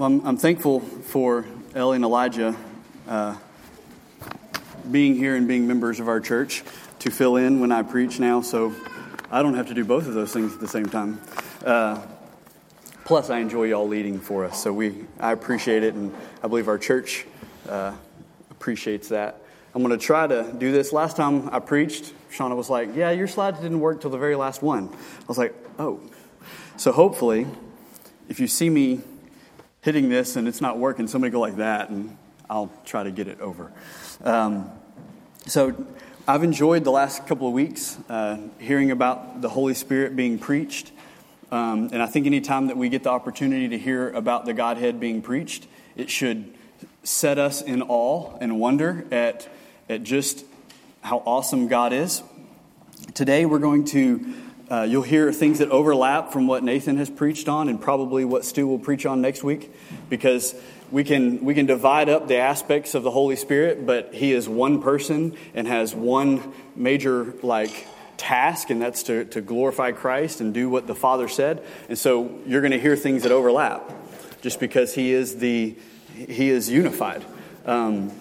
Well, I'm, I'm thankful for Ellie and Elijah uh, being here and being members of our church to fill in when I preach now, so I don't have to do both of those things at the same time. Uh, plus, I enjoy y'all leading for us, so we I appreciate it, and I believe our church uh, appreciates that. I'm going to try to do this. Last time I preached, Shauna was like, "Yeah, your slides didn't work till the very last one." I was like, "Oh." So hopefully, if you see me hitting this and it's not working, somebody go like that, and I'll try to get it over. Um, so I've enjoyed the last couple of weeks uh, hearing about the Holy Spirit being preached. Um, and I think anytime that we get the opportunity to hear about the Godhead being preached, it should set us in awe and wonder at, at just how awesome God is. Today we're going to uh, you'll hear things that overlap from what Nathan has preached on and probably what Stu will preach on next week because we can, we can divide up the aspects of the Holy Spirit, but he is one person and has one major, like, task, and that's to, to glorify Christ and do what the Father said. And so you're going to hear things that overlap just because he is the, he is unified. Um,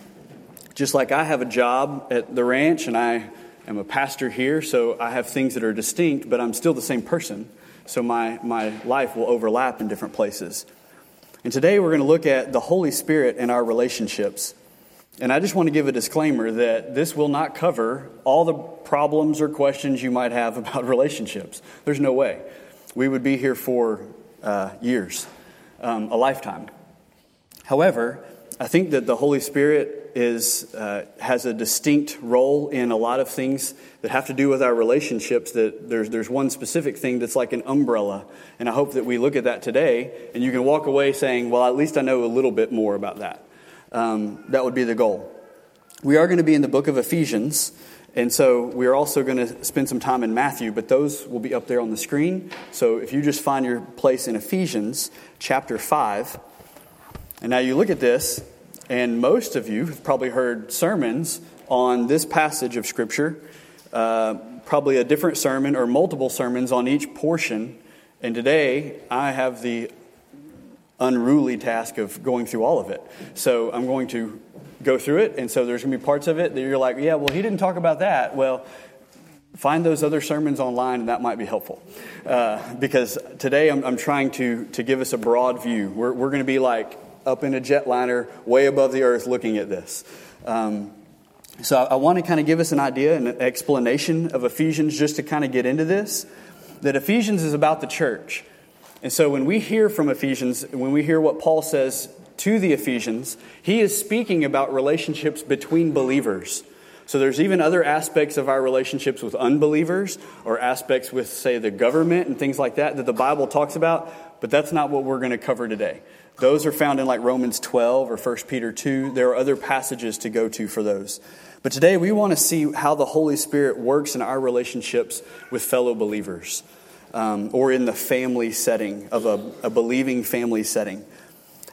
just like I have a job at the ranch and I am a pastor here, so I have things that are distinct, but I'm still the same person. So my, my life will overlap in different places. And today we're going to look at the Holy Spirit and our relationships. And I just want to give a disclaimer that this will not cover all the problems or questions you might have about relationships. There's no way. We would be here for uh, years, um, a lifetime. However, I think that the Holy Spirit is, uh, has a distinct role in a lot of things that have to do with our relationships. That there's, there's one specific thing that's like an umbrella. And I hope that we look at that today and you can walk away saying, well, at least I know a little bit more about that. Um, that would be the goal. We are going to be in the book of Ephesians. And so we are also going to spend some time in Matthew, but those will be up there on the screen. So if you just find your place in Ephesians chapter 5, and now you look at this, and most of you have probably heard sermons on this passage of Scripture, uh, probably a different sermon or multiple sermons on each portion. And today I have the unruly task of going through all of it. So I'm going to go through it. And so there's going to be parts of it that you're like, yeah, well, he didn't talk about that. Well, find those other sermons online, and that might be helpful. Uh, because today I'm, I'm, trying to, to give us a broad view. We're, we're going to be like up in a jetliner way above the earth looking at this. Um, so I, I want to kind of give us an idea and an explanation of Ephesians just to kind of get into this. That Ephesians is about the church. And so when we hear from Ephesians, when we hear what Paul says to the Ephesians, he is speaking about relationships between believers. So there's even other aspects of our relationships with unbelievers or aspects with, say, the government and things like that that the Bible talks about, but that's not what we're going to cover today. Those are found in like Romans 12 or 1 Peter 2. There are other passages to go to for those. But today we want to see how the Holy Spirit works in our relationships with fellow believers um, or in the family setting of a, a, believing family setting.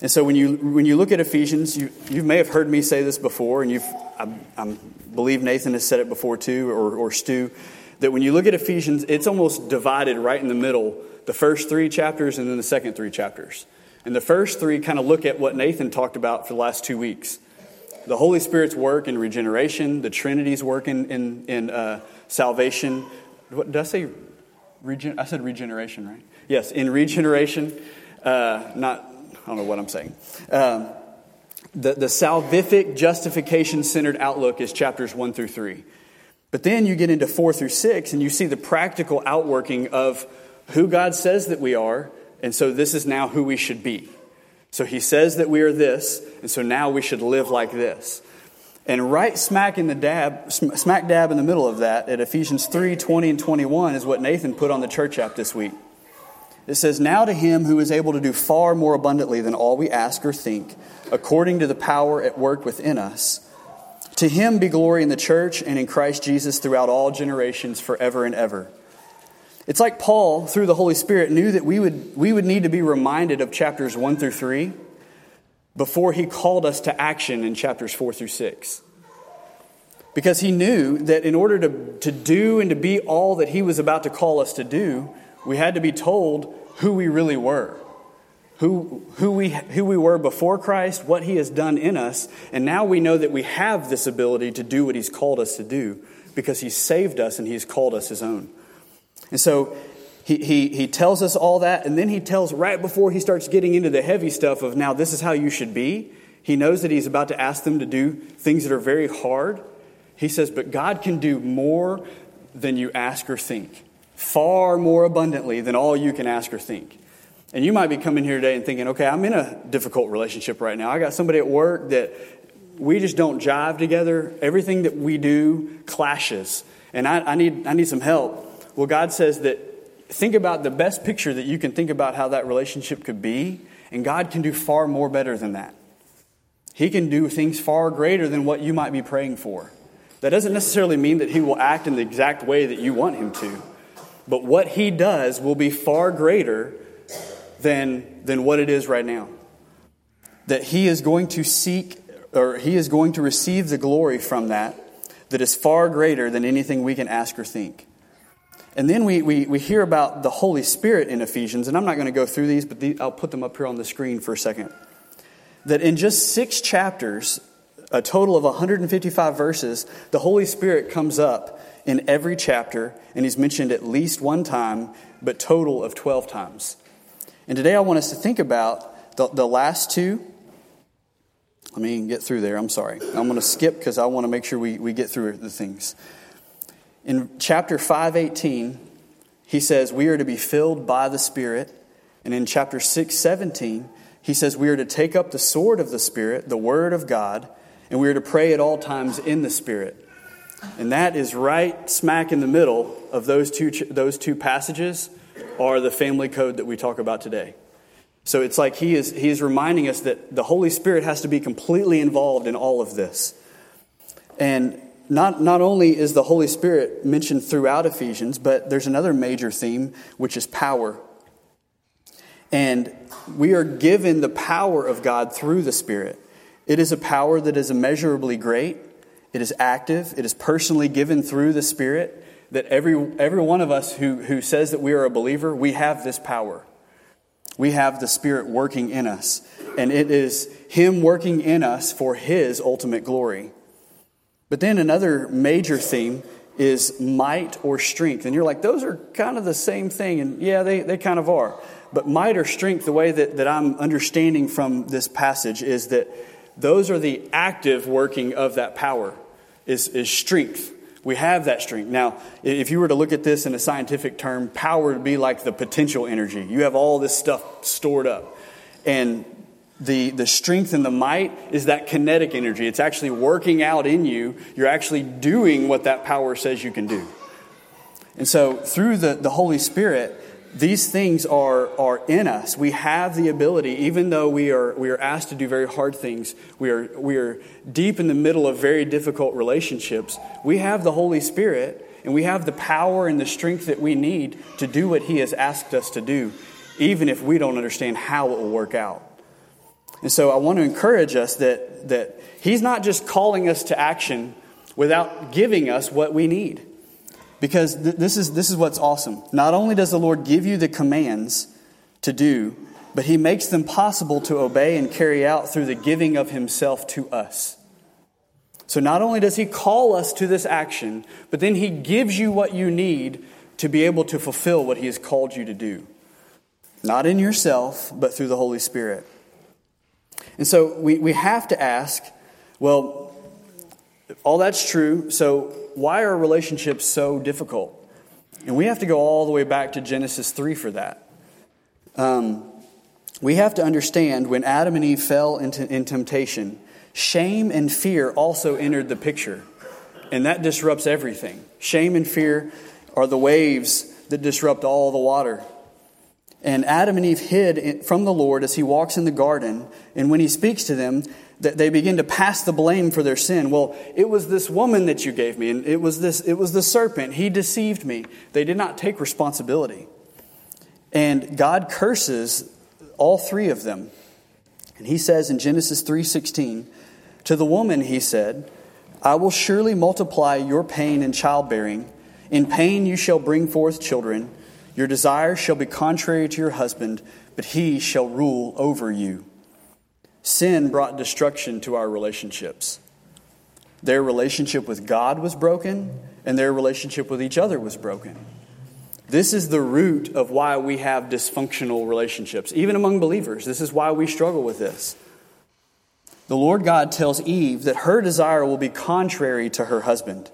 And so when you, when you look at Ephesians, you, you may have heard me say this before, and you've, I, I believe Nathan has said it before too, or, or Stu, that when you look at Ephesians, it's almost divided right in the middle the first three chapters and then the second three chapters. And the first three kind of look at what Nathan talked about for the last two weeks the Holy Spirit's work in regeneration, the Trinity's work in, in, in uh, salvation. What, did I say? Regen, I said regeneration, right? Yes, in regeneration. Uh, not, I don't know what I'm saying. Um, the, the salvific justification centered outlook is chapters 1 through 3. But then you get into 4 through 6 and you see the practical outworking of who God says that we are and so this is now who we should be. So he says that we are this, and so now we should live like this. And right smack in the dab, smack dab in the middle of that, at Ephesians 3 20 and 21, is what Nathan put on the church app this week. It says, Now to him who is able to do far more abundantly than all we ask or think, according to the power at work within us, to him be glory in the church and in Christ Jesus throughout all generations, forever and ever. It's like Paul, through the Holy Spirit, knew that we would, we would need to be reminded of chapters 1 through 3 before he called us to action in chapters 4 through 6. Because he knew that in order to, to do and to be all that he was about to call us to do, we had to be told who we really were. who, who, we, who we were before Christ, what He has done in us, and now we know that we have this ability to do what He's called us to do because He's saved us and He's called us His own. And so he, he, he tells us all that, and then he tells right before he starts getting into the heavy stuff of now this is how you should be. He knows that he's about to ask them to do things that are very hard. He says, But God can do more than you ask or think, far more abundantly than all you can ask or think. And you might be coming here today and thinking, okay, I'm in a difficult relationship right now. I got somebody at work that we just don't jive together. Everything that we do clashes. And I, I, need, I need some help. Well, God says that think about the best picture that you can think about how that relationship could be, and God can do far more better than that. He can do things far greater than what you might be praying for. That doesn't necessarily mean that He will act in the exact way that you want Him to, but what He does will be far greater than, than what it is right now. That he is going to seek, or he is going to receive the glory from that that is far greater than anything we can ask or think. And then we, we, we hear about the Holy Spirit in Ephesians, and I'm not going to go through these, but the, I'll put them up here on the screen for a second. That in just six chapters, a total of 155 verses, the Holy Spirit comes up in every chapter, and he's mentioned at least one time, but total of 12 times. And today I want us to think about the, the last two. Let me get through there. I'm sorry. I'm going to skip because I want to make sure we, we get through the things. In chapter 518, he says we are to be filled by the Spirit. And in chapter 617, he says we are to take up the sword of the Spirit, the Word of God, and we are to pray at all times in the Spirit. And that is right smack in the middle of those two, those two passages are the family code that we talk about today. So it's like he is, he is reminding us that the Holy Spirit has to be completely involved in all of this. And not, not only is the Holy Spirit mentioned throughout Ephesians, but there's another major theme, which is power. And we are given the power of God through the Spirit. It is a power that is immeasurably great, it is active, it is personally given through the Spirit that every, every one of us who, who says that we are a believer, we have this power. We have the Spirit working in us. And it is Him working in us for His ultimate glory. But then another major theme is might or strength. And you're like, those are kind of the same thing. And yeah, they, they kind of are. But might or strength, the way that, that I'm understanding from this passage is that those are the active working of that power, is, is strength. We have that strength. Now, if you were to look at this in a scientific term, power would be like the potential energy. You have all this stuff stored up. And the, the strength and the might is that kinetic energy. It's actually working out in you. You're actually doing what that power says you can do. And so, through the, the Holy Spirit, these things are, are in us. We have the ability, even though we are, we are asked to do very hard things, we are, we are deep in the middle of very difficult relationships. We have the Holy Spirit, and we have the power and the strength that we need to do what He has asked us to do, even if we don't understand how it will work out. And so I want to encourage us that, that He's not just calling us to action without giving us what we need. Because th- this, is, this is what's awesome. Not only does the Lord give you the commands to do, but He makes them possible to obey and carry out through the giving of Himself to us. So not only does He call us to this action, but then He gives you what you need to be able to fulfill what He has called you to do. Not in yourself, but through the Holy Spirit. And so we, we have to ask well, all that's true. So why are relationships so difficult? And we have to go all the way back to Genesis 3 for that. Um, we have to understand when Adam and Eve fell into, in temptation, shame and fear also entered the picture. And that disrupts everything. Shame and fear are the waves that disrupt all the water. And Adam and Eve hid from the Lord as he walks in the garden. And when he speaks to them, they begin to pass the blame for their sin. Well, it was this woman that you gave me, and it was this it was the serpent. He deceived me. They did not take responsibility. And God curses all three of them. And he says in Genesis 3:16, to the woman he said, I will surely multiply your pain in childbearing. In pain you shall bring forth children. Your desire shall be contrary to your husband, but he shall rule over you. Sin brought destruction to our relationships. Their relationship with God was broken, and their relationship with each other was broken. This is the root of why we have dysfunctional relationships, even among believers. This is why we struggle with this. The Lord God tells Eve that her desire will be contrary to her husband.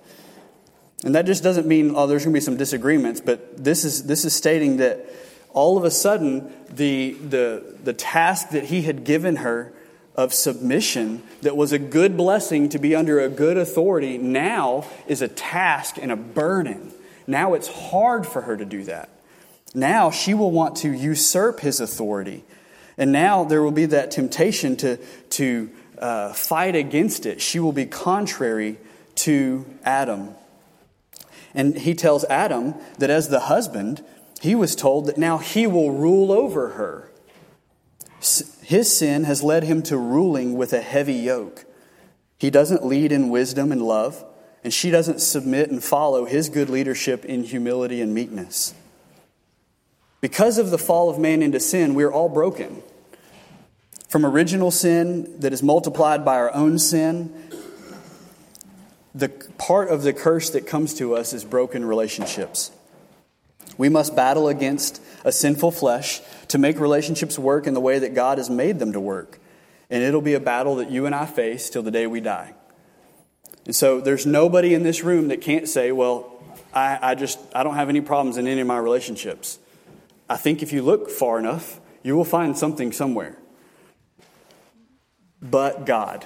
And that just doesn't mean, oh, there's going to be some disagreements, but this is, this is stating that all of a sudden, the, the, the task that he had given her of submission, that was a good blessing to be under a good authority, now is a task and a burden. Now it's hard for her to do that. Now she will want to usurp his authority. And now there will be that temptation to, to uh, fight against it. She will be contrary to Adam. And he tells Adam that as the husband, he was told that now he will rule over her. His sin has led him to ruling with a heavy yoke. He doesn't lead in wisdom and love and she doesn't submit and follow his good leadership in humility and meekness. Because of the fall of man into sin, we're all broken. From original sin that is multiplied by our own sin, the part of the curse that comes to us is broken relationships. We must battle against a sinful flesh to make relationships work in the way that God has made them to work. And it'll be a battle that you and I face till the day we die. And so there's nobody in this room that can't say, well, I, I just I don't have any problems in any of my relationships. I think if you look far enough, you will find something somewhere. But God.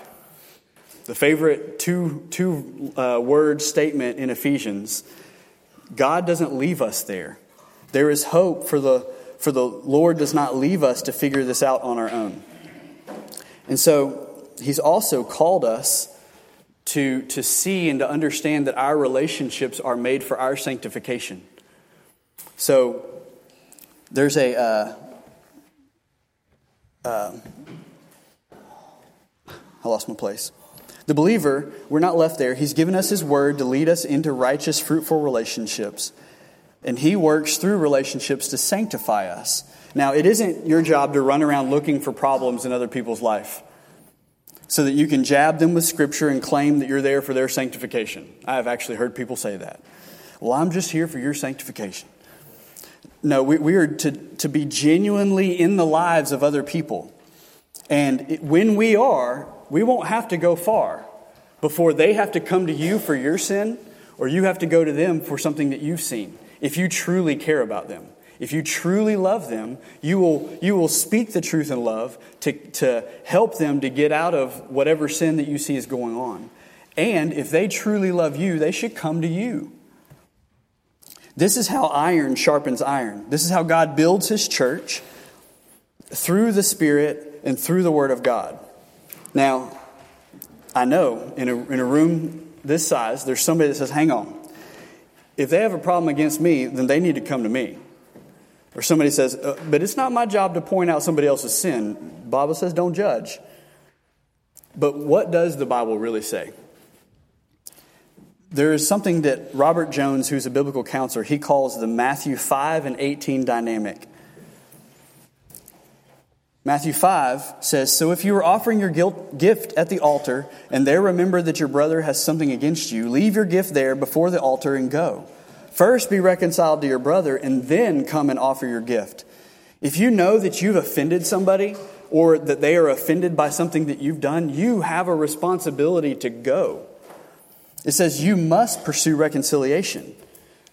The favorite two, two uh, word statement in Ephesians God doesn't leave us there. There is hope for the, for the Lord does not leave us to figure this out on our own. And so He's also called us to, to see and to understand that our relationships are made for our sanctification. So there's a. Uh, uh, I lost my place. The believer, we're not left there. He's given us his word to lead us into righteous, fruitful relationships. And he works through relationships to sanctify us. Now, it isn't your job to run around looking for problems in other people's life so that you can jab them with Scripture and claim that you're there for their sanctification. I have actually heard people say that. Well, I'm just here for your sanctification. No, we, we are to, to be genuinely in the lives of other people. And it, when we are, we won't have to go far before they have to come to you for your sin or you have to go to them for something that you've seen if you truly care about them. If you truly love them, you will, you will speak the truth in love to, to help them to get out of whatever sin that you see is going on. And if they truly love you, they should come to you. This is how iron sharpens iron. This is how God builds his church through the Spirit and through the Word of God. Now, I know in a, in a room this size, there's somebody that says, hang on. If they have a problem against me, then they need to come to me. Or somebody says, uh, but it's not my job to point out somebody else's sin. Bible says don't judge. But what does the Bible really say? There is something that Robert Jones, who's a biblical counselor, he calls the Matthew 5 and 18 dynamic. Matthew 5 says, So if you are offering your gift at the altar, and there remember that your brother has something against you, leave your gift there before the altar and go. First be reconciled to your brother and then come and offer your gift. If you know that you've offended somebody or that they are offended by something that you've done, you have a responsibility to go. It says you must pursue reconciliation.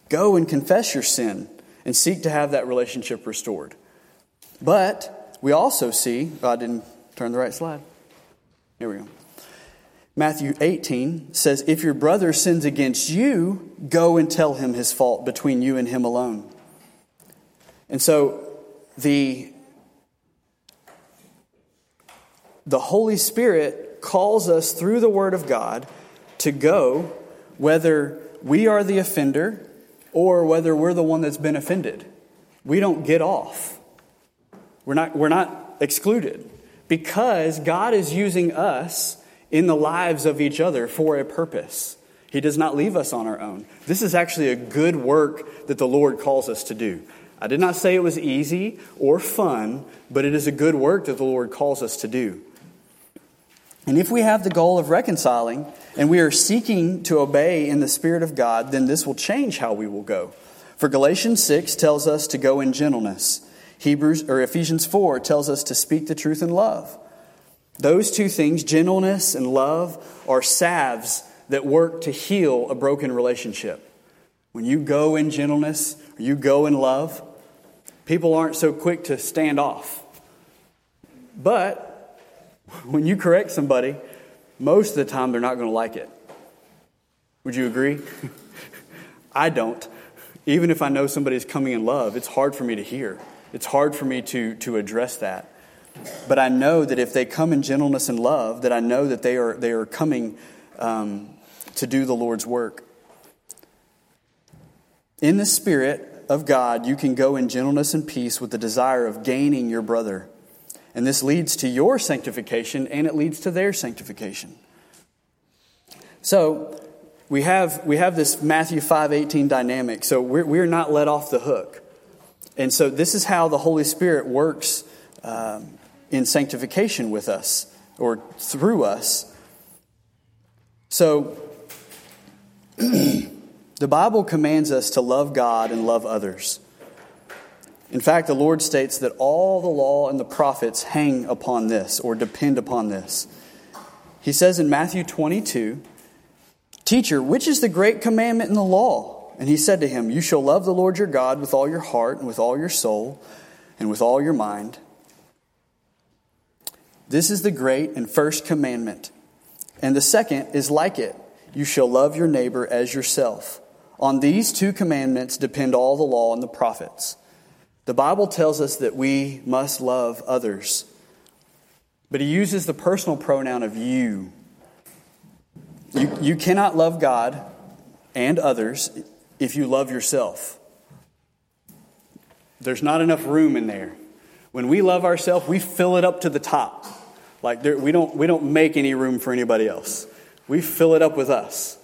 Go and confess your sin and seek to have that relationship restored. But we also see, oh, I didn't turn the right slide. Here we go. Matthew 18 says, If your brother sins against you, go and tell him his fault between you and him alone. And so the, the Holy Spirit calls us through the Word of God to go, whether we are the offender or whether we're the one that's been offended. We don't get off. We're not, we're not excluded because God is using us in the lives of each other for a purpose. He does not leave us on our own. This is actually a good work that the Lord calls us to do. I did not say it was easy or fun, but it is a good work that the Lord calls us to do. And if we have the goal of reconciling and we are seeking to obey in the Spirit of God, then this will change how we will go. For Galatians 6 tells us to go in gentleness. Hebrews or Ephesians 4 tells us to speak the truth in love. Those two things, gentleness and love, are salves that work to heal a broken relationship. When you go in gentleness, you go in love, people aren't so quick to stand off. But when you correct somebody, most of the time they're not going to like it. Would you agree? I don't. Even if I know somebody's coming in love, it's hard for me to hear. It's hard for me to, to address that. But I know that if they come in gentleness and love, that I know that they are, they are coming um, to do the Lord's work. In the Spirit of God, you can go in gentleness and peace with the desire of gaining your brother. And this leads to your sanctification and it leads to their sanctification. So, we have, we have this Matthew 5.18 dynamic. So we're, we're not let off the hook. And so this is how the Holy Spirit works um, in sanctification with us or through us. So the Bible commands us to love God and love others. In fact, the Lord states that all the law and the prophets hang upon this or depend upon this. He says in Matthew 22, Teacher, which is the great commandment in the law? And he said to him, You shall love the Lord your God with all your heart and with all your soul and with all your mind. This is the great and first commandment. And the second is like it you shall love your neighbor as yourself. On these two commandments depend all the law and the prophets. The Bible tells us that we must love others, but he uses the personal pronoun of you. You, you cannot love God and others if you love yourself. There's not enough room in there. When we love ourselves, we fill it up to the top. Like there, we, don't, we don't make any room for anybody else. We fill it up with us.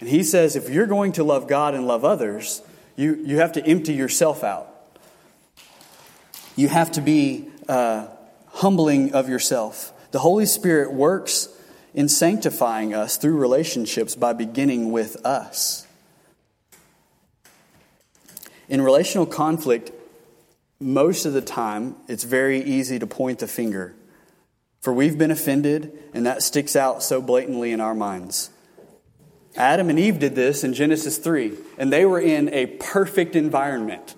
And he says if you're going to love God and love others, you, you have to empty yourself out. You have to be uh, humbling of yourself. The Holy Spirit works in sanctifying us through relationships by beginning with us. In relational conflict, most of the time, it's very easy to point the finger. For we've been offended, and that sticks out so blatantly in our minds. Adam and Eve did this in Genesis 3, and they were in a perfect environment.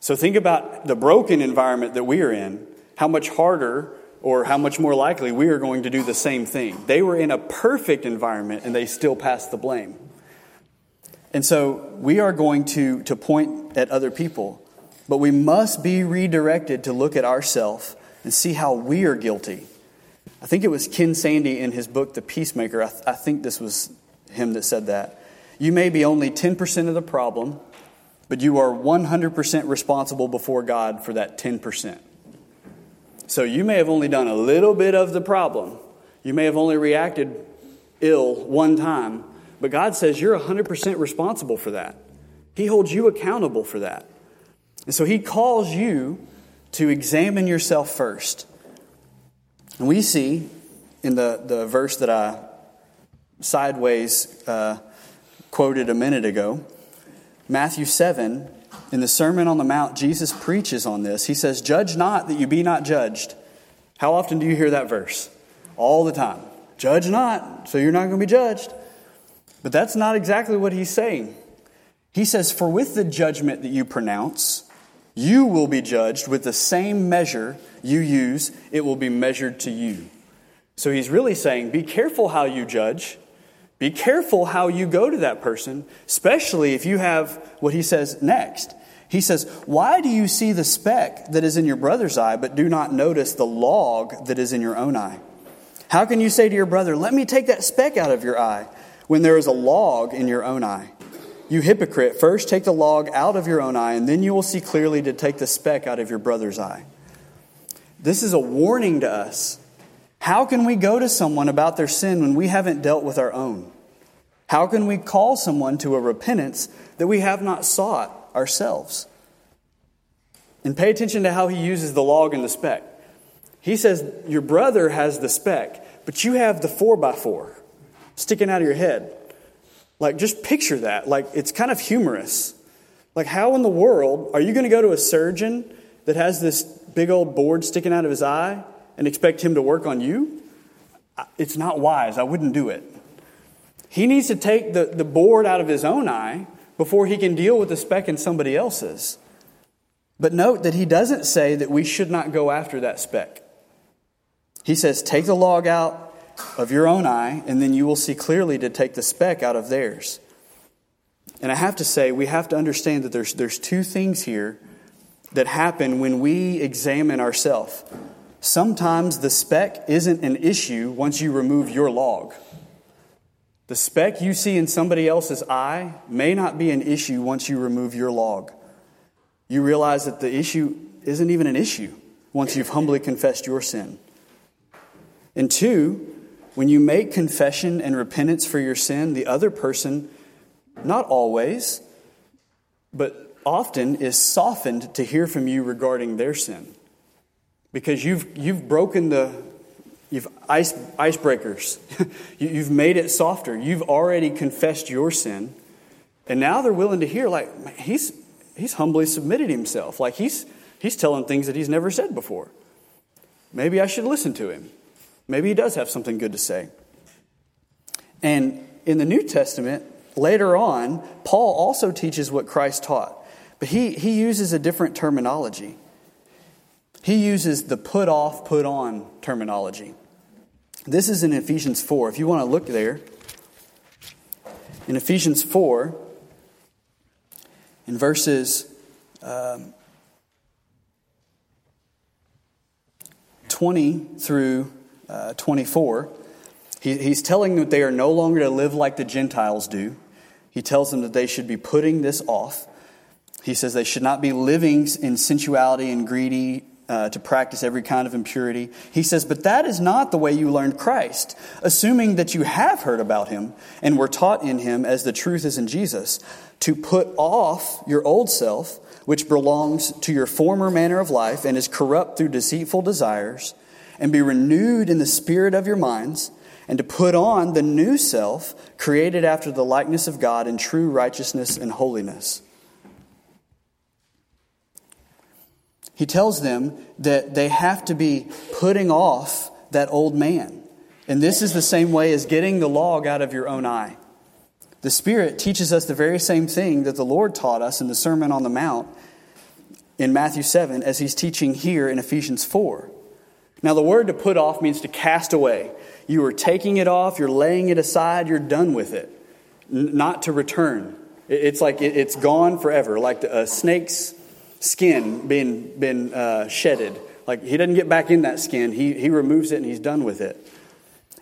So think about the broken environment that we are in, how much harder or how much more likely we are going to do the same thing. They were in a perfect environment and they still passed the blame. And so we are going to, to point at other people, but we must be redirected to look at ourselves and see how we are guilty. I think it was Ken Sande in his book, The Peacemaker. I, th- I think this was him that said that. You may be only 10% of the problem, but you are 100% responsible before God for that 10%. So you may have only done a little bit of the problem. You may have only reacted ill one time, but God says you're 100% responsible for that. He holds you accountable for that. And so He calls you to examine yourself first. And we see in the, the verse that I sideways uh, quoted a minute ago Matthew 7, in the Sermon on the Mount, Jesus preaches on this. He says, Judge not that you be not judged. How often do you hear that verse? All the time. Judge not, so you're not going to be judged. But that's not exactly what he's saying. He says, For with the judgment that you pronounce, you will be judged with the same measure you use, it will be measured to you. So he's really saying, Be careful how you judge be careful how you go to that person, especially if you have what he says next. He says, Why do you see the speck that is in your brother's eye, but do not notice the log that is in your own eye? How can you say to your brother, Let me take that speck out of your eye, when there is a log in your own eye? You hypocrite, first take the log out of your own eye, and then you will see clearly to take the speck out of your brother's eye. This is a warning to us how can we go to someone about their sin when we haven't dealt with our own? How can we call someone to a repentance that we have not sought ourselves? And pay attention to how he uses the log and the speck. He says, Your brother has the speck, but you have the four by four sticking out of your head. Like, just picture that. Like, it's kind of humorous. Like, how in the world are you going to go to a surgeon that has this big old board sticking out of his eye and expect him to work on you? It's not wise. I wouldn't do it. He needs to take the, the board out of his own eye before he can deal with the speck in somebody else's. But note that he doesn't say that we should not go after that speck. He says, Take the log out of your own eye, and then you will see clearly to take the speck out of theirs. And I have to say, we have to understand that there's, there's two things here that happen when we examine ourselves. Sometimes the speck isn't an issue once you remove your log. The speck you see in somebody else's eye may not be an issue once you remove your log you realize that the issue isn't even an issue once you've humbly confessed your sin. And two, when you make confession and repentance for your sin, the other person, not always, but often, is softened to hear from you regarding their sin. Because you've, you've broken the, you've ice, icebreakers. you've made it softer. You've already confessed your sin. And now they're willing to hear, like, he's, he's humbly submitted himself. Like he's, he's telling things that he's never said before. Maybe I should listen to him. Maybe he does have something good to say. And in the New Testament, later on, Paul also teaches what Christ taught, but he, he uses a different terminology. He uses the put off, put on terminology. This is in Ephesians 4. If you want to look there, in Ephesians 4, in verses um, 20 through uh, 24, he, he's telling them that they are no longer to live like the Gentiles do. He tells them that they should be putting this off. He says they should not be living in sensuality and greedy uh, to practice every kind of impurity. He says, But that is not the way you learned Christ, assuming that you have heard about him and were taught in him as the truth is in Jesus, to put off your old self, which belongs to your former manner of life and is corrupt through deceitful desires, and be renewed in the spirit of your minds, and to put on the new self, created after the likeness of God in true righteousness and holiness. He tells them that they have to be putting off that old man. And this is the same way as getting the log out of your own eye. The Spirit teaches us the very same thing that the Lord taught us in the Sermon on the Mount in Matthew 7 as he's teaching here in Ephesians 4. Now, the word to put off means to cast away. You are taking it off, you're laying it aside, you're done with it, not to return. It's like it's gone forever, like a snake's skin being, been uh, shedded. Like he doesn't get back in that skin, he, he removes it and he's done with it.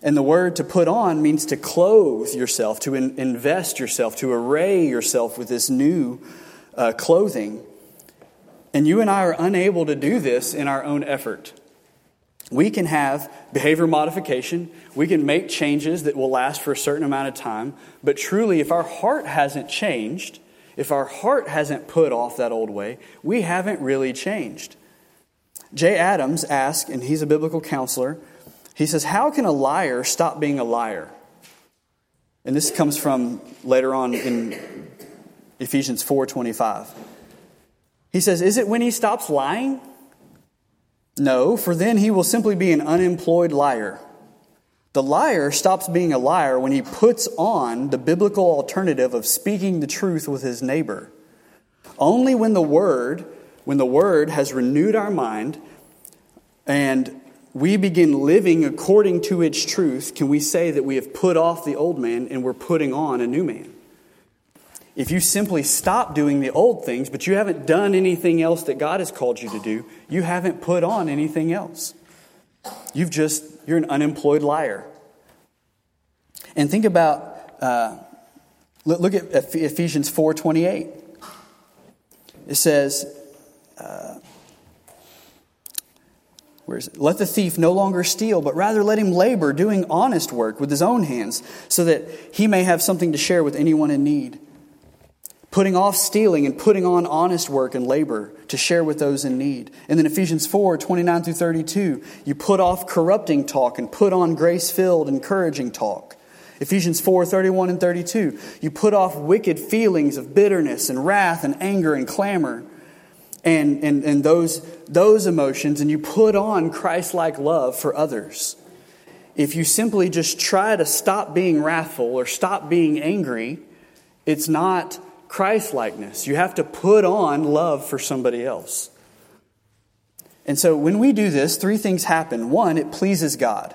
And the word to put on means to clothe yourself, to in, invest yourself, to array yourself with this new uh, clothing. And you and I are unable to do this in our own effort. We can have behavior modification, we can make changes that will last for a certain amount of time, but truly, if our heart hasn't changed, if our heart hasn't put off that old way, we haven't really changed. Jay Adams asked, and he's a biblical counselor, he says, How can a liar stop being a liar? And this comes from later on in Ephesians 4:25. He says, Is it when he stops lying? No, for then he will simply be an unemployed liar. The liar stops being a liar when he puts on the biblical alternative of speaking the truth with his neighbor. Only when the word, when the word has renewed our mind and we begin living according to its truth, can we say that we have put off the old man and we're putting on a new man. If you simply stop doing the old things, but you haven't done anything else that God has called you to do, you haven't put on anything else. You've just, you're an unemployed liar. And think about, uh, look at Ephesians 4.28. It says, uh, where is it? Let the thief no longer steal, but rather let him labor, doing honest work with his own hands, so that he may have something to share with anyone in need. Putting off stealing and putting on honest work and labor to share with those in need. And then Ephesians 4 29 through 32, you put off corrupting talk and put on grace filled, encouraging talk. Ephesians 4 31 and 32, you put off wicked feelings of bitterness and wrath and anger and clamor and, and, and those, those emotions, and you put on Christ like love for others. If you simply just try to stop being wrathful or stop being angry, it's not Christ likeness. You have to put on love for somebody else. And so when we do this, three things happen. One, it pleases God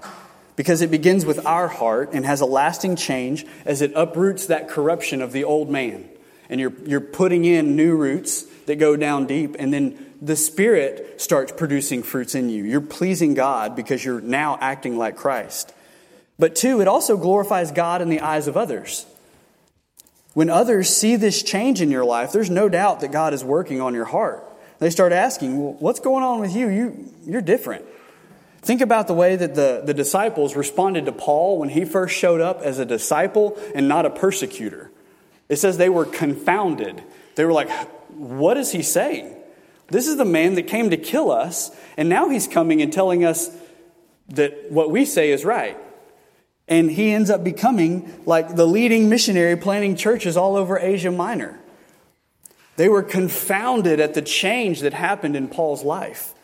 because it begins with our heart and has a lasting change as it uproots that corruption of the old man. And you're, you're putting in new roots that go down deep, and then the Spirit starts producing fruits in you. You're pleasing God because you're now acting like Christ. But two, it also glorifies God in the eyes of others. When others see this change in your life, there's no doubt that God is working on your heart. They start asking, well, What's going on with you? you you're different. Think about the way that the, the disciples responded to Paul when he first showed up as a disciple and not a persecutor. It says they were confounded. They were like, What is he saying? This is the man that came to kill us, and now he's coming and telling us that what we say is right. And he ends up becoming like the leading missionary planting churches all over Asia Minor. They were confounded at the change that happened in Paul's life.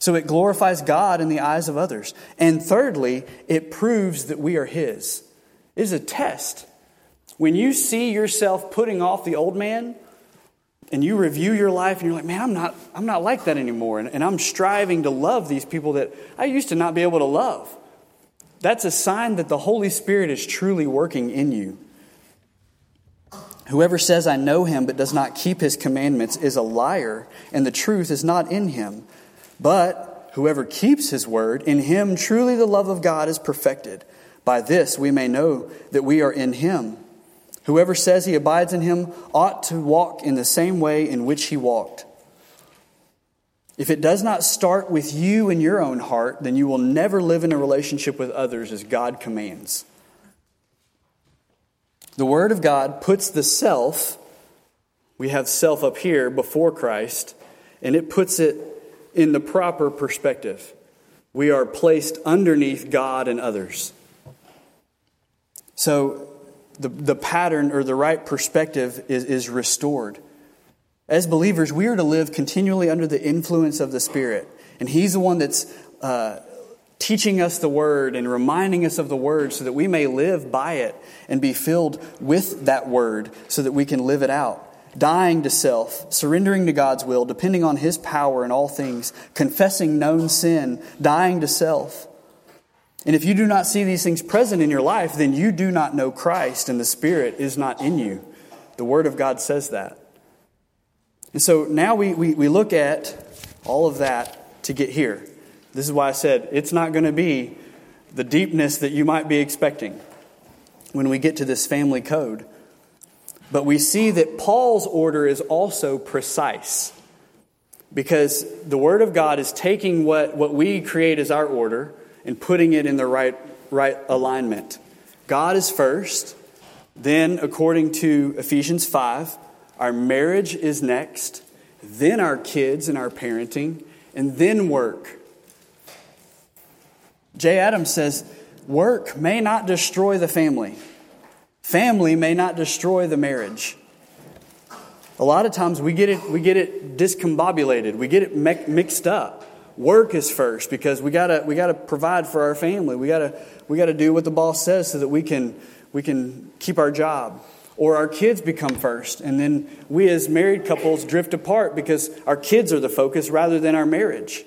So it glorifies God in the eyes of others. And thirdly, it proves that we are his. It is a test. When you see yourself putting off the old man and you review your life and you're like, man, I'm not, I'm not like that anymore. And, and I'm striving to love these people that I used to not be able to love. That's a sign that the Holy Spirit is truly working in you. Whoever says, I know him, but does not keep his commandments is a liar, and the truth is not in him. But whoever keeps his word, in him truly the love of God is perfected. By this we may know that we are in him. Whoever says he abides in him ought to walk in the same way in which he walked. If it does not start with you in your own heart, then you will never live in a relationship with others as God commands. The Word of God puts the self, we have self up here before Christ, and it puts it in the proper perspective. We are placed underneath God and others. So the, the pattern or the right perspective is, is restored. As believers, we are to live continually under the influence of the Spirit. And He's the one that's uh, teaching us the Word and reminding us of the Word so that we may live by it and be filled with that Word so that we can live it out. Dying to self, surrendering to God's will, depending on His power in all things, confessing known sin, dying to self. And if you do not see these things present in your life, then you do not know Christ and the Spirit is not in you. The Word of God says that. And so now we, we, we look at all of that to get here. This is why I said it's not going to be the deepness that you might be expecting when we get to this family code. But we see that Paul's order is also precise because the Word of God is taking what, what we create as our order and putting it in the right, right alignment. God is first, then, according to Ephesians 5, our marriage is next, then our kids and our parenting, and then work. Jay Adams says, Work may not destroy the family, family may not destroy the marriage. A lot of times we get it, we get it discombobulated, we get it mixed up. Work is first because we gotta, we gotta provide for our family. We gotta, we gotta do what the boss says so that we can, we can keep our job or our kids become first. And then we, as married couples, drift apart because our kids are the focus rather than our marriage.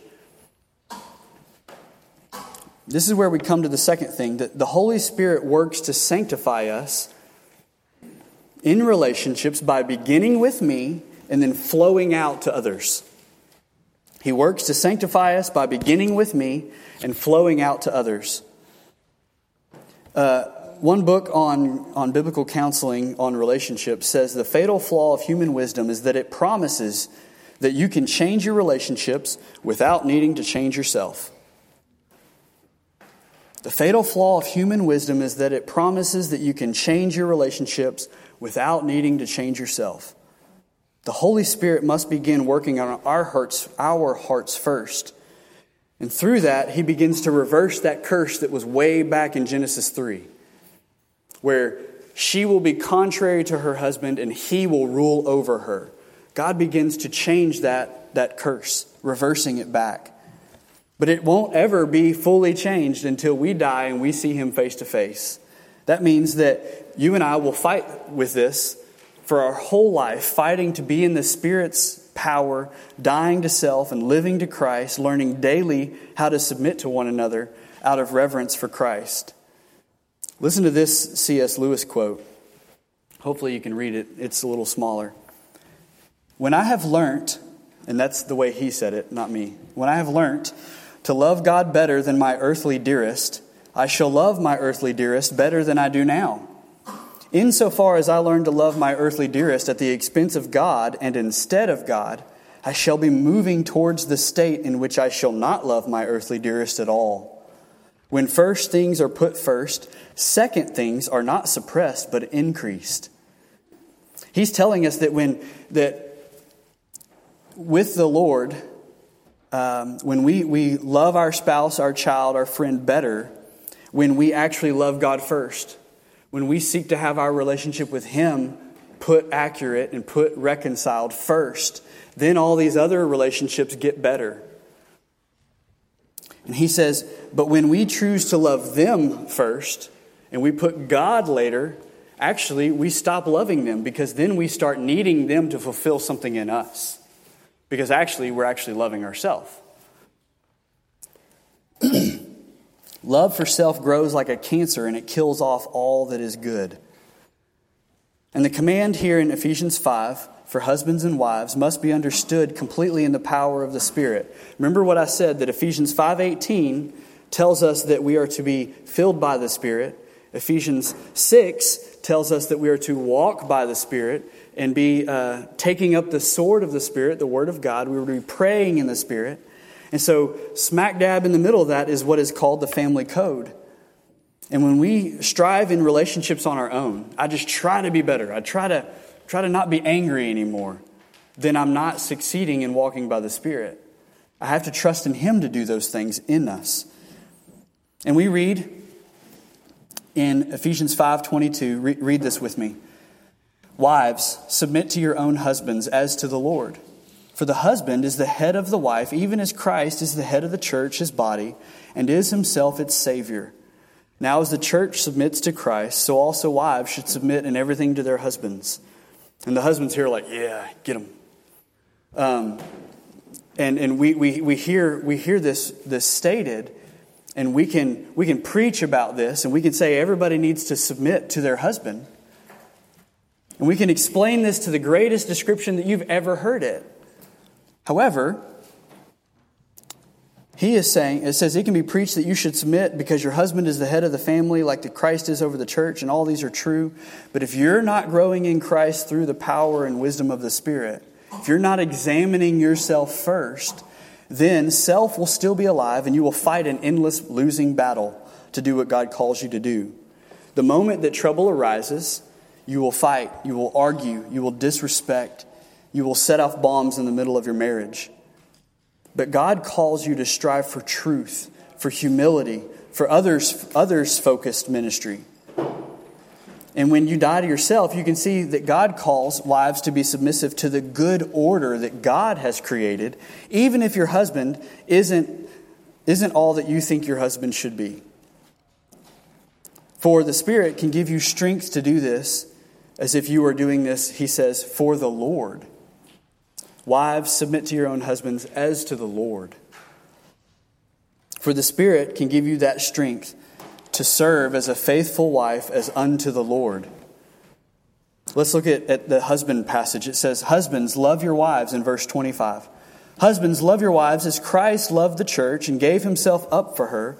This is where we come to the second thing that the Holy Spirit works to sanctify us in relationships by beginning with me and then flowing out to others. He works to sanctify us by beginning with me and flowing out to others. Uh, one book on, on biblical counseling on relationships says the fatal flaw of human wisdom is that it promises that you can change your relationships without needing to change yourself. The fatal flaw of human wisdom is that it promises that you can change your relationships without needing to change yourself. The Holy Spirit must begin working on our hearts, our hearts first. And through that, he begins to reverse that curse that was way back in Genesis 3, where she will be contrary to her husband and he will rule over her. God begins to change that, that curse, reversing it back. But it won't ever be fully changed until we die and we see him face to face. That means that you and I will fight with this for our whole life, fighting to be in the Spirit's power, dying to self and living to Christ, learning daily how to submit to one another out of reverence for Christ. Listen to this C.S. Lewis quote. Hopefully, you can read it. It's a little smaller. When I have learned, and that's the way he said it, not me, when I have learned to love God better than my earthly dearest, I shall love my earthly dearest better than I do now. Insofar as I learn to love my earthly dearest at the expense of God and instead of God, I shall be moving towards the state in which I shall not love my earthly dearest at all. When first things are put first, second things are not suppressed but increased. He's telling us that when that with the Lord, um, when we, we love our spouse, our child, our friend better, when we actually love God first when we seek to have our relationship with Him put accurate and put reconciled first, then all these other relationships get better. And he says, but when we choose to love them first and we put God later, actually we stop loving them because then we start needing them to fulfill something in us. Because actually we're actually loving ourselves. Love for self grows like a cancer and it kills off all that is good. And the command here in Ephesians 5 for husbands and wives must be understood completely in the power of the Spirit. Remember what I said that Ephesians 5:18 tells us that we are to be filled by the Spirit. Ephesians 6 tells us that we are to walk by the Spirit and be uh, taking up the sword of the Spirit, the Word of God. We are to be praying in the Spirit. And so, smack dab in the middle of that is what is called the family code. And when we strive in relationships on our own, I just try to be better. I try to try to not be angry anymore. Then I'm not succeeding in walking by the Spirit. I have to trust in Him to do those things in us. And we read in Ephesians 5:22, read, read this with me. Wives, submit to your own husbands as to the Lord. For the husband is the head of the wife, even as Christ is the head of the church, his body, and is himself its Savior. Now, as the church submits to Christ, so also wives should submit in everything to their husbands. And the husbands here are like, yeah, get them. Um, and and we, we, we, hear, we hear this, this stated, and we can, we can preach about this, and we can say everybody needs to submit to their husband. And we can explain this to the greatest description that you've ever heard it. However, he is saying, it says it can be preached that you should submit because your husband is the head of the family, like the Christ is over the church, and all these are true. But if you're not growing in Christ through the power and wisdom of the Spirit, if you're not examining yourself first, then self will still be alive and you will fight an endless losing battle to do what God calls you to do. The moment that trouble arises, you will fight, you will argue, you will disrespect, you will set off bombs in the middle of your marriage. But God calls you to strive for truth, for humility, for others others focused ministry. And when you die to yourself, you can see that God calls wives to be submissive to the good order that God has created, even if your husband isn't, isn't all that you think your husband should be. For the Spirit can give you strength to do this, as if you were doing this, he says, for the Lord. Wives, submit to your own husbands as to the Lord. For the Spirit can give you that strength to serve as a faithful wife as unto the Lord. Let's look at, at the husband passage. It says, Husbands, love your wives in verse 25. Husbands, love your wives as Christ loved the church and gave himself up for her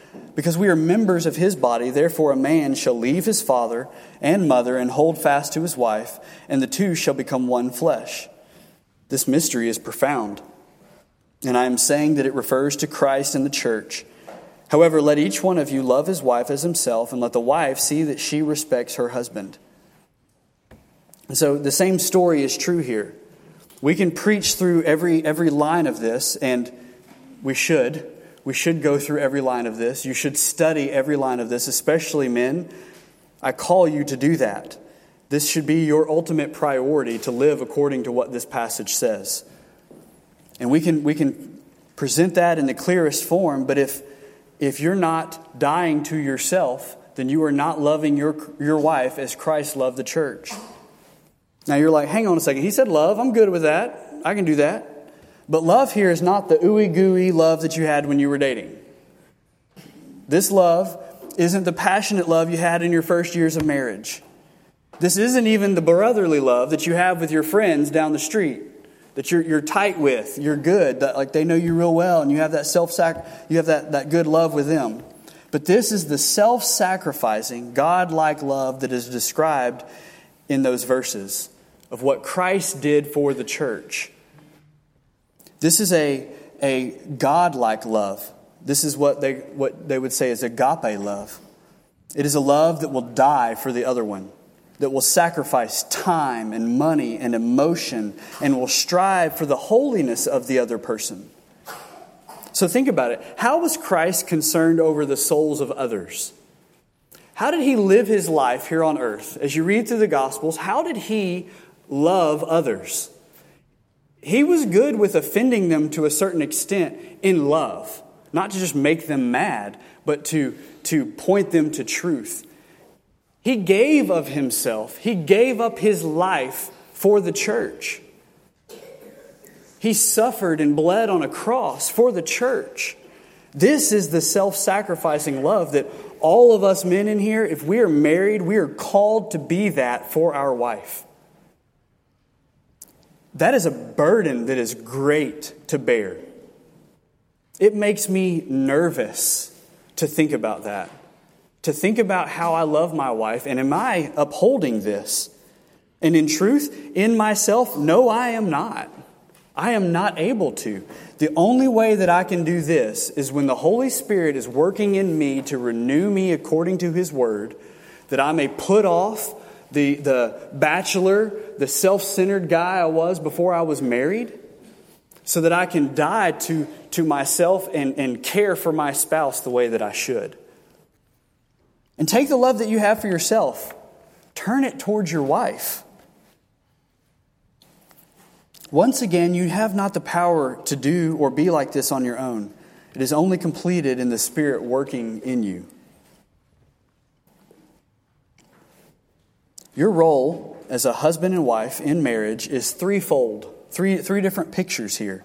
Because we are members of his body, therefore a man shall leave his father and mother and hold fast to his wife, and the two shall become one flesh. This mystery is profound, and I am saying that it refers to Christ and the church. However, let each one of you love his wife as himself, and let the wife see that she respects her husband. And so the same story is true here. We can preach through every, every line of this, and we should. We should go through every line of this. You should study every line of this, especially men. I call you to do that. This should be your ultimate priority to live according to what this passage says. And we can, we can present that in the clearest form, but if, if you're not dying to yourself, then you are not loving your, your wife as Christ loved the church. Now you're like, hang on a second. He said love. I'm good with that. I can do that. But love here is not the ooey gooey love that you had when you were dating. This love isn't the passionate love you had in your first years of marriage. This isn't even the brotherly love that you have with your friends down the street that you're, you're tight with, you're good, that like they know you real well, and you have that self sac, you have that, that good love with them. But this is the self sacrificing, God like love that is described in those verses of what Christ did for the church. This is a, a God like love. This is what they, what they would say is agape love. It is a love that will die for the other one, that will sacrifice time and money and emotion and will strive for the holiness of the other person. So think about it. How was Christ concerned over the souls of others? How did he live his life here on earth? As you read through the Gospels, how did he love others? He was good with offending them to a certain extent in love, not to just make them mad, but to, to point them to truth. He gave of himself, he gave up his life for the church. He suffered and bled on a cross for the church. This is the self sacrificing love that all of us men in here, if we are married, we are called to be that for our wife. That is a burden that is great to bear. It makes me nervous to think about that, to think about how I love my wife, and am I upholding this? And in truth, in myself, no, I am not. I am not able to. The only way that I can do this is when the Holy Spirit is working in me to renew me according to His Word, that I may put off the, the bachelor, the self centered guy I was before I was married, so that I can die to, to myself and, and care for my spouse the way that I should. And take the love that you have for yourself, turn it towards your wife. Once again, you have not the power to do or be like this on your own. It is only completed in the Spirit working in you. Your role as a husband and wife in marriage is threefold, three, three different pictures here.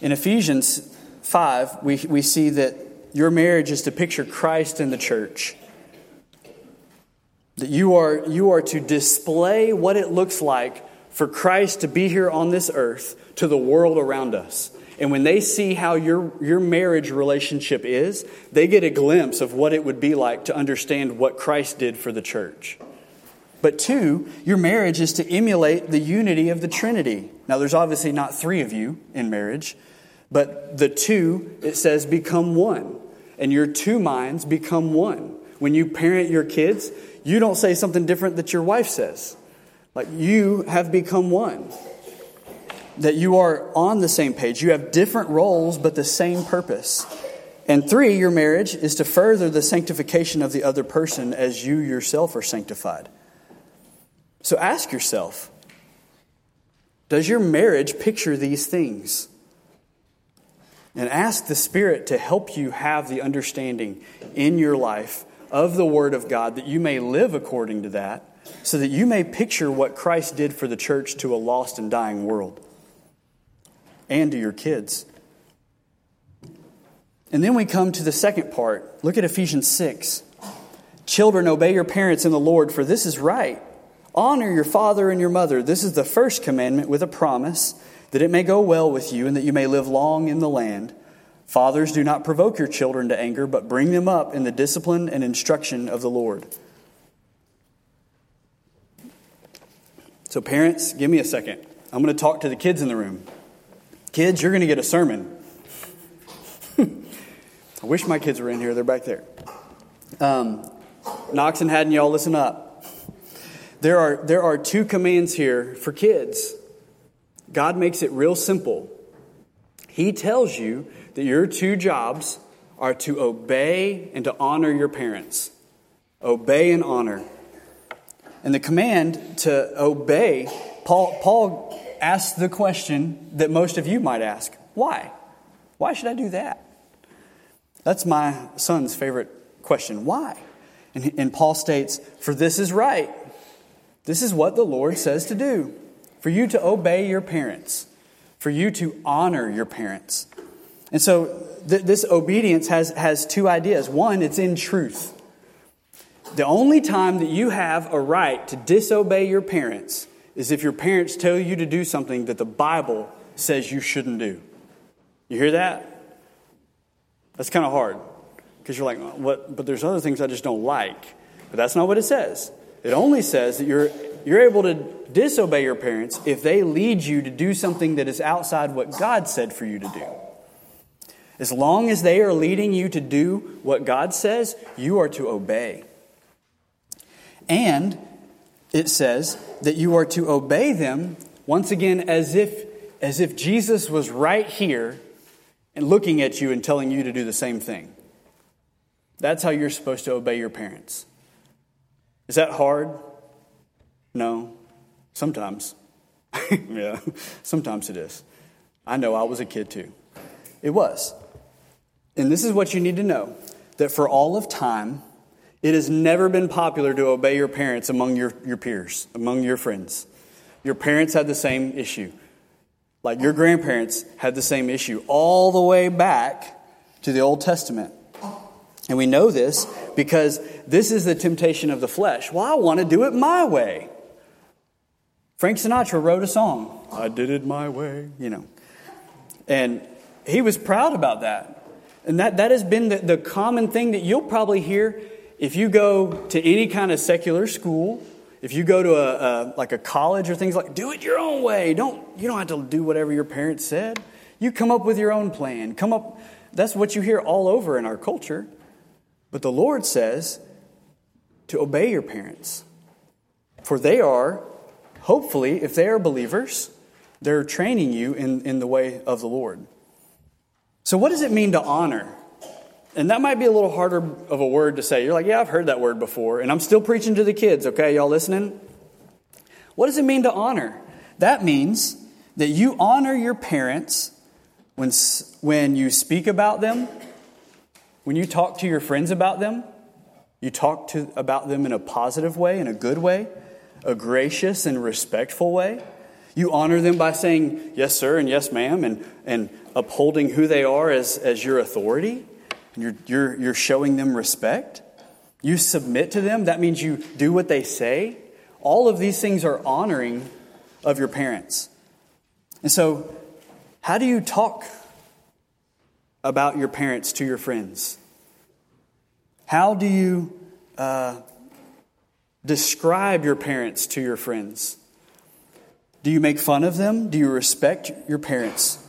In Ephesians 5, we, we see that your marriage is to picture Christ in the church. That you are, you are to display what it looks like for Christ to be here on this earth to the world around us. And when they see how your, your marriage relationship is, they get a glimpse of what it would be like to understand what Christ did for the church. But two, your marriage is to emulate the unity of the Trinity. Now, there's obviously not three of you in marriage, but the two, it says, become one. And your two minds become one. When you parent your kids, you don't say something different that your wife says. Like you have become one. That you are on the same page. You have different roles, but the same purpose. And three, your marriage is to further the sanctification of the other person as you yourself are sanctified. So ask yourself Does your marriage picture these things? And ask the Spirit to help you have the understanding in your life of the Word of God that you may live according to that so that you may picture what Christ did for the church to a lost and dying world and to your kids. And then we come to the second part. Look at Ephesians 6. Children, obey your parents in the Lord, for this is right. Honor your father and your mother. This is the first commandment with a promise that it may go well with you and that you may live long in the land. Fathers, do not provoke your children to anger, but bring them up in the discipline and instruction of the Lord. So, parents, give me a second. I'm going to talk to the kids in the room. Kids, you're going to get a sermon. I wish my kids were in here. They're back there. Um, Knox and Haddon, y'all listen up. There are, there are two commands here for kids. God makes it real simple. He tells you that your two jobs are to obey and to honor your parents. Obey and honor. And the command to obey, Paul, Paul asks the question that most of you might ask why? Why should I do that? That's my son's favorite question. Why? And, and Paul states, For this is right. This is what the Lord says to do. For you to obey your parents, for you to honor your parents. And so th- this obedience has, has two ideas. One, it's in truth. The only time that you have a right to disobey your parents is if your parents tell you to do something that the Bible says you shouldn't do. You hear that? That's kind of hard because you're like, what? But there's other things I just don't like. But that's not what it says. It only says that you're, you're able to disobey your parents if they lead you to do something that is outside what God said for you to do. As long as they are leading you to do what God says, you are to obey. And it says that you are to obey them once again as if as if Jesus was right here and looking at you and telling you to do the same thing. That's how you're supposed to obey your parents. Is that hard? No. Sometimes. yeah, sometimes it is. I know I was a kid too. It was. And this is what you need to know that for all of time, it has never been popular to obey your parents among your, your peers, among your friends. Your parents had the same issue. Like your grandparents had the same issue all the way back to the Old Testament. And we know this because this is the temptation of the flesh. Well, I want to do it my way. Frank Sinatra wrote a song, I did it my way, you know. And he was proud about that. And that, that has been the, the common thing that you'll probably hear if you go to any kind of secular school if you go to a, a, like a college or things like do it your own way don't you don't have to do whatever your parents said you come up with your own plan come up that's what you hear all over in our culture but the lord says to obey your parents for they are hopefully if they are believers they're training you in, in the way of the lord so what does it mean to honor and that might be a little harder of a word to say. You're like, yeah, I've heard that word before. And I'm still preaching to the kids, okay? Y'all listening? What does it mean to honor? That means that you honor your parents when, when you speak about them, when you talk to your friends about them, you talk to, about them in a positive way, in a good way, a gracious and respectful way. You honor them by saying yes, sir, and yes, ma'am, and, and upholding who they are as, as your authority. You're, you're, you're showing them respect. You submit to them. That means you do what they say. All of these things are honoring of your parents. And so, how do you talk about your parents to your friends? How do you uh, describe your parents to your friends? Do you make fun of them? Do you respect your parents?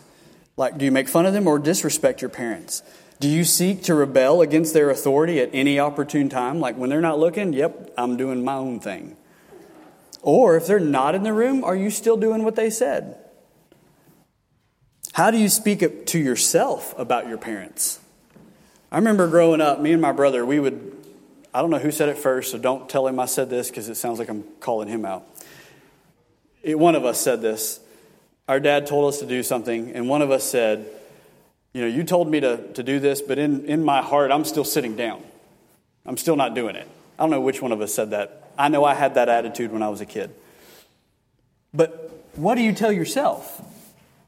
Like, do you make fun of them or disrespect your parents? Do you seek to rebel against their authority at any opportune time? Like when they're not looking, yep, I'm doing my own thing. Or if they're not in the room, are you still doing what they said? How do you speak to yourself about your parents? I remember growing up, me and my brother, we would, I don't know who said it first, so don't tell him I said this because it sounds like I'm calling him out. It, one of us said this. Our dad told us to do something, and one of us said, you know, you told me to, to do this, but in, in my heart, I'm still sitting down. I'm still not doing it. I don't know which one of us said that. I know I had that attitude when I was a kid. But what do you tell yourself?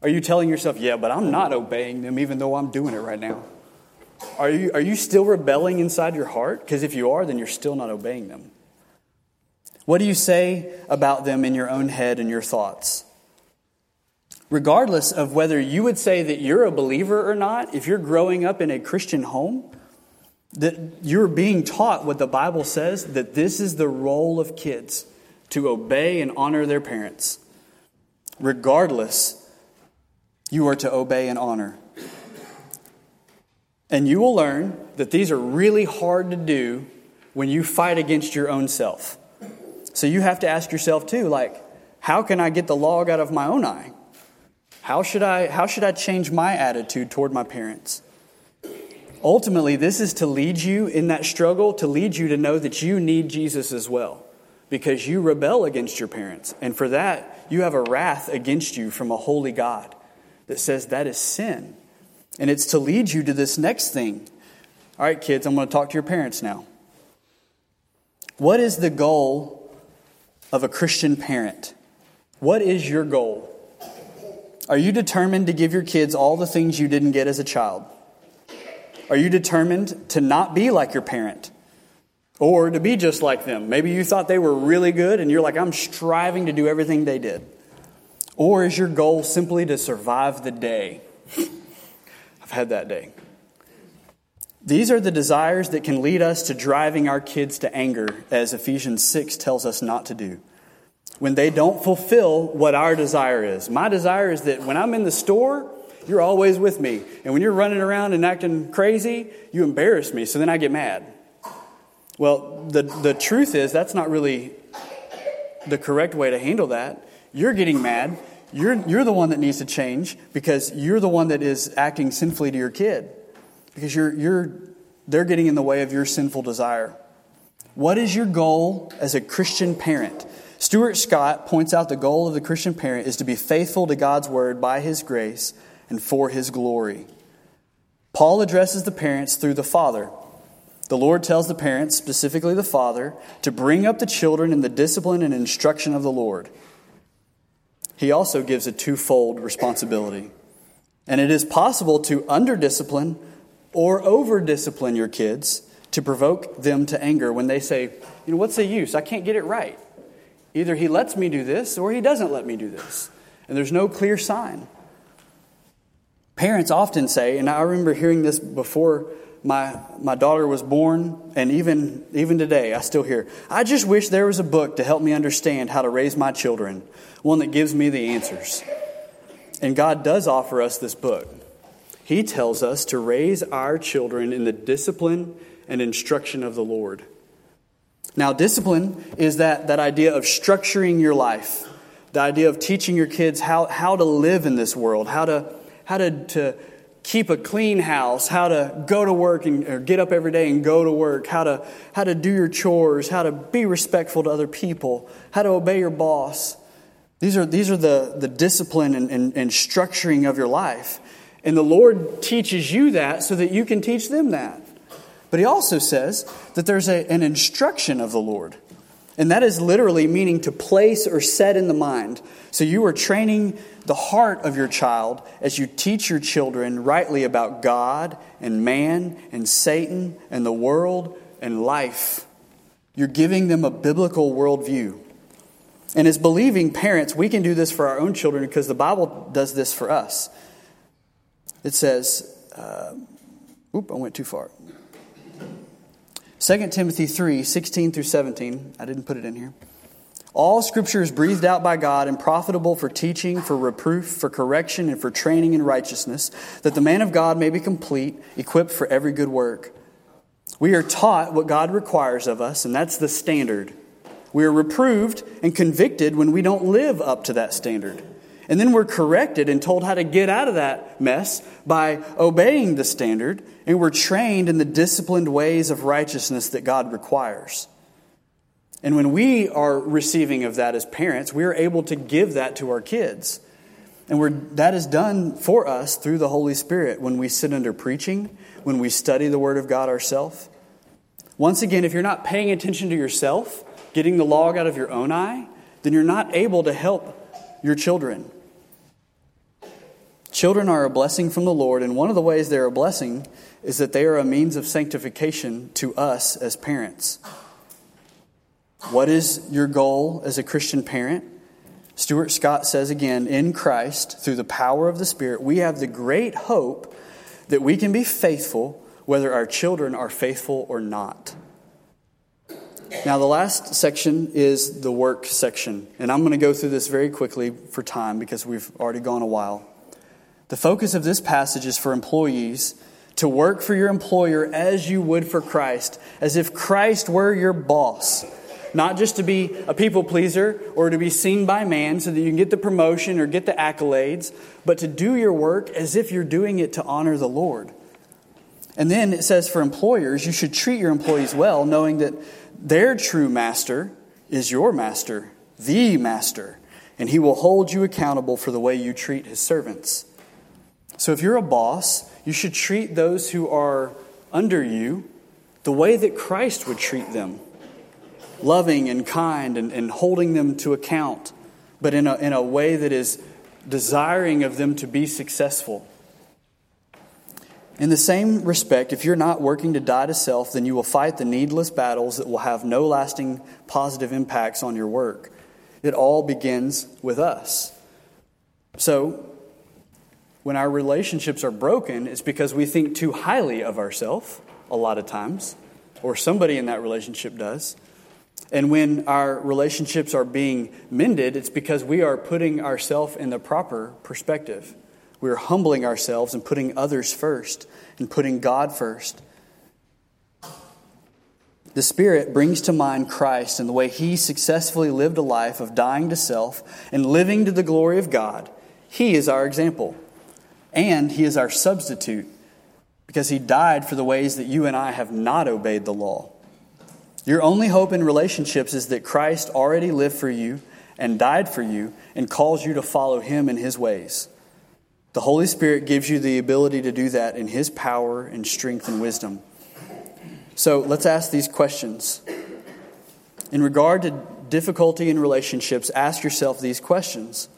Are you telling yourself, yeah, but I'm not obeying them even though I'm doing it right now? Are you, are you still rebelling inside your heart? Because if you are, then you're still not obeying them. What do you say about them in your own head and your thoughts? Regardless of whether you would say that you're a believer or not, if you're growing up in a Christian home, that you're being taught what the Bible says that this is the role of kids to obey and honor their parents. Regardless, you are to obey and honor. And you will learn that these are really hard to do when you fight against your own self. So you have to ask yourself too, like, how can I get the log out of my own eye? How should I, how should I change my attitude toward my parents? Ultimately, this is to lead you in that struggle, to lead you to know that you need Jesus as well, because you rebel against your parents. And for that, you have a wrath against you from a holy God that says that is sin. And it's to lead you to this next thing. All right, kids, I'm going to talk to your parents now. What is the goal of a Christian parent? What is your goal? Are you determined to give your kids all the things you didn't get as a child? Are you determined to not be like your parent or to be just like them? Maybe you thought they were really good and you're like, I'm striving to do everything they did. Or is your goal simply to survive the day? I've had that day. These are the desires that can lead us to driving our kids to anger, as Ephesians 6 tells us not to do. When they don't fulfill what our desire is. My desire is that when I'm in the store, you're always with me. And when you're running around and acting crazy, you embarrass me, so then I get mad. Well, the, the truth is, that's not really the correct way to handle that. You're getting mad. You're, you're the one that needs to change because you're the one that is acting sinfully to your kid because you're, you're, they're getting in the way of your sinful desire. What is your goal as a Christian parent? Stuart Scott points out the goal of the Christian parent is to be faithful to God's word by his grace and for his glory. Paul addresses the parents through the father. The Lord tells the parents, specifically the father, to bring up the children in the discipline and instruction of the Lord. He also gives a twofold responsibility. And it is possible to under discipline or over discipline your kids to provoke them to anger when they say, You know, what's the use? I can't get it right. Either he lets me do this or he doesn't let me do this. And there's no clear sign. Parents often say, and I remember hearing this before my, my daughter was born, and even, even today, I still hear, I just wish there was a book to help me understand how to raise my children, one that gives me the answers. And God does offer us this book. He tells us to raise our children in the discipline and instruction of the Lord. Now, discipline is that, that idea of structuring your life, the idea of teaching your kids how, how to live in this world, how to, how to, to keep a clean house, how to go to work and or get up every day and go to work, how to, how to do your chores, how to be respectful to other people, how to obey your boss. These are, these are the, the discipline and, and, and structuring of your life. And the Lord teaches you that so that you can teach them that. But He also says that there's a, an instruction of the Lord. And that is literally meaning to place or set in the mind. So you are training the heart of your child as you teach your children rightly about God and man and Satan and the world and life. You're giving them a biblical worldview. And as believing parents, we can do this for our own children because the Bible does this for us. It says, uh, oop, I went too far. 2 Timothy 3 16 through 17. I didn't put it in here. All scripture is breathed out by God and profitable for teaching, for reproof, for correction, and for training in righteousness, that the man of God may be complete, equipped for every good work. We are taught what God requires of us, and that's the standard. We are reproved and convicted when we don't live up to that standard. And then we're corrected and told how to get out of that mess by obeying the standard, and we're trained in the disciplined ways of righteousness that God requires. And when we are receiving of that as parents, we are able to give that to our kids. And we're, that is done for us through the Holy Spirit when we sit under preaching, when we study the Word of God ourselves. Once again, if you're not paying attention to yourself, getting the log out of your own eye, then you're not able to help your children. Children are a blessing from the Lord, and one of the ways they're a blessing is that they are a means of sanctification to us as parents. What is your goal as a Christian parent? Stuart Scott says again, in Christ, through the power of the Spirit, we have the great hope that we can be faithful whether our children are faithful or not. Now, the last section is the work section, and I'm going to go through this very quickly for time because we've already gone a while. The focus of this passage is for employees to work for your employer as you would for Christ, as if Christ were your boss. Not just to be a people pleaser or to be seen by man so that you can get the promotion or get the accolades, but to do your work as if you're doing it to honor the Lord. And then it says for employers, you should treat your employees well, knowing that their true master is your master, the master, and he will hold you accountable for the way you treat his servants. So if you're a boss, you should treat those who are under you the way that Christ would treat them loving and kind and, and holding them to account, but in a, in a way that is desiring of them to be successful. In the same respect, if you're not working to die to self, then you will fight the needless battles that will have no lasting positive impacts on your work. It all begins with us. So, when our relationships are broken, it's because we think too highly of ourselves a lot of times, or somebody in that relationship does. And when our relationships are being mended, it's because we are putting ourselves in the proper perspective. We are humbling ourselves and putting others first and putting God first. The Spirit brings to mind Christ and the way He successfully lived a life of dying to self and living to the glory of God. He is our example, and He is our substitute because He died for the ways that you and I have not obeyed the law. Your only hope in relationships is that Christ already lived for you and died for you and calls you to follow him in his ways. The Holy Spirit gives you the ability to do that in his power and strength and wisdom. So let's ask these questions. In regard to difficulty in relationships, ask yourself these questions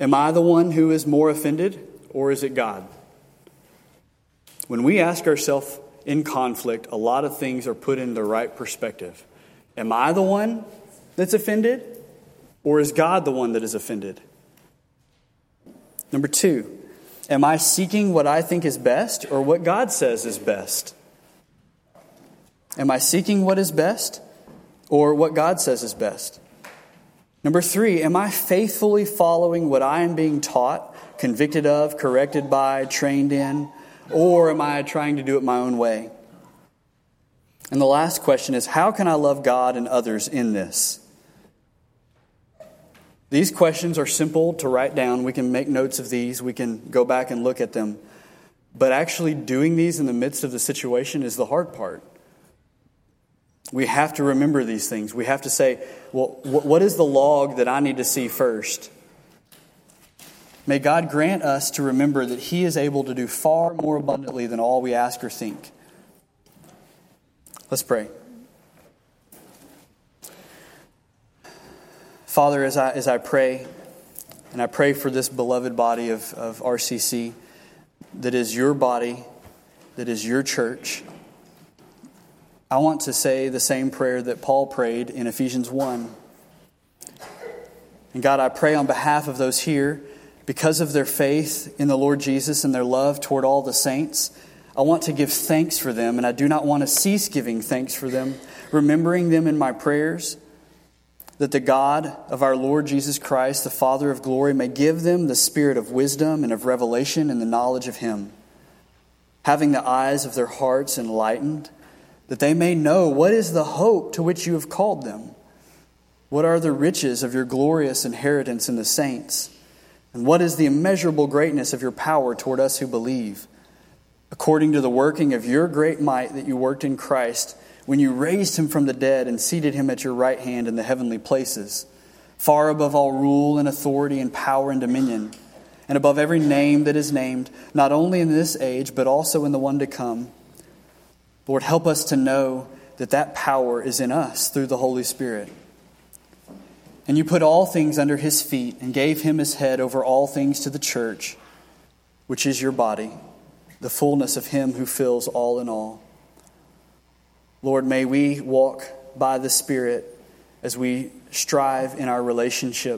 Am I the one who is more offended, or is it God? When we ask ourselves in conflict, a lot of things are put in the right perspective. Am I the one that's offended, or is God the one that is offended? Number two, am I seeking what I think is best or what God says is best? Am I seeking what is best or what God says is best? Number three, am I faithfully following what I am being taught, convicted of, corrected by, trained in? Or am I trying to do it my own way? And the last question is how can I love God and others in this? These questions are simple to write down. We can make notes of these, we can go back and look at them. But actually, doing these in the midst of the situation is the hard part. We have to remember these things. We have to say, well, what is the log that I need to see first? May God grant us to remember that He is able to do far more abundantly than all we ask or think. Let's pray. Father, as I, as I pray, and I pray for this beloved body of, of RCC that is your body, that is your church, I want to say the same prayer that Paul prayed in Ephesians 1. And God, I pray on behalf of those here because of their faith in the Lord Jesus and their love toward all the saints, I want to give thanks for them, and I do not want to cease giving thanks for them, remembering them in my prayers, that the God of our Lord Jesus Christ, the Father of glory, may give them the spirit of wisdom and of revelation and the knowledge of Him, having the eyes of their hearts enlightened, that they may know what is the hope to which you have called them, what are the riches of your glorious inheritance in the saints and what is the immeasurable greatness of your power toward us who believe? According to the working of your great might that you worked in Christ when you raised him from the dead and seated him at your right hand in the heavenly places, far above all rule and authority and power and dominion, and above every name that is named, not only in this age, but also in the one to come. Lord, help us to know that that power is in us through the Holy Spirit. And you put all things under his feet and gave him his head over all things to the church, which is your body, the fullness of him who fills all in all. Lord, may we walk by the Spirit as we strive in our relationship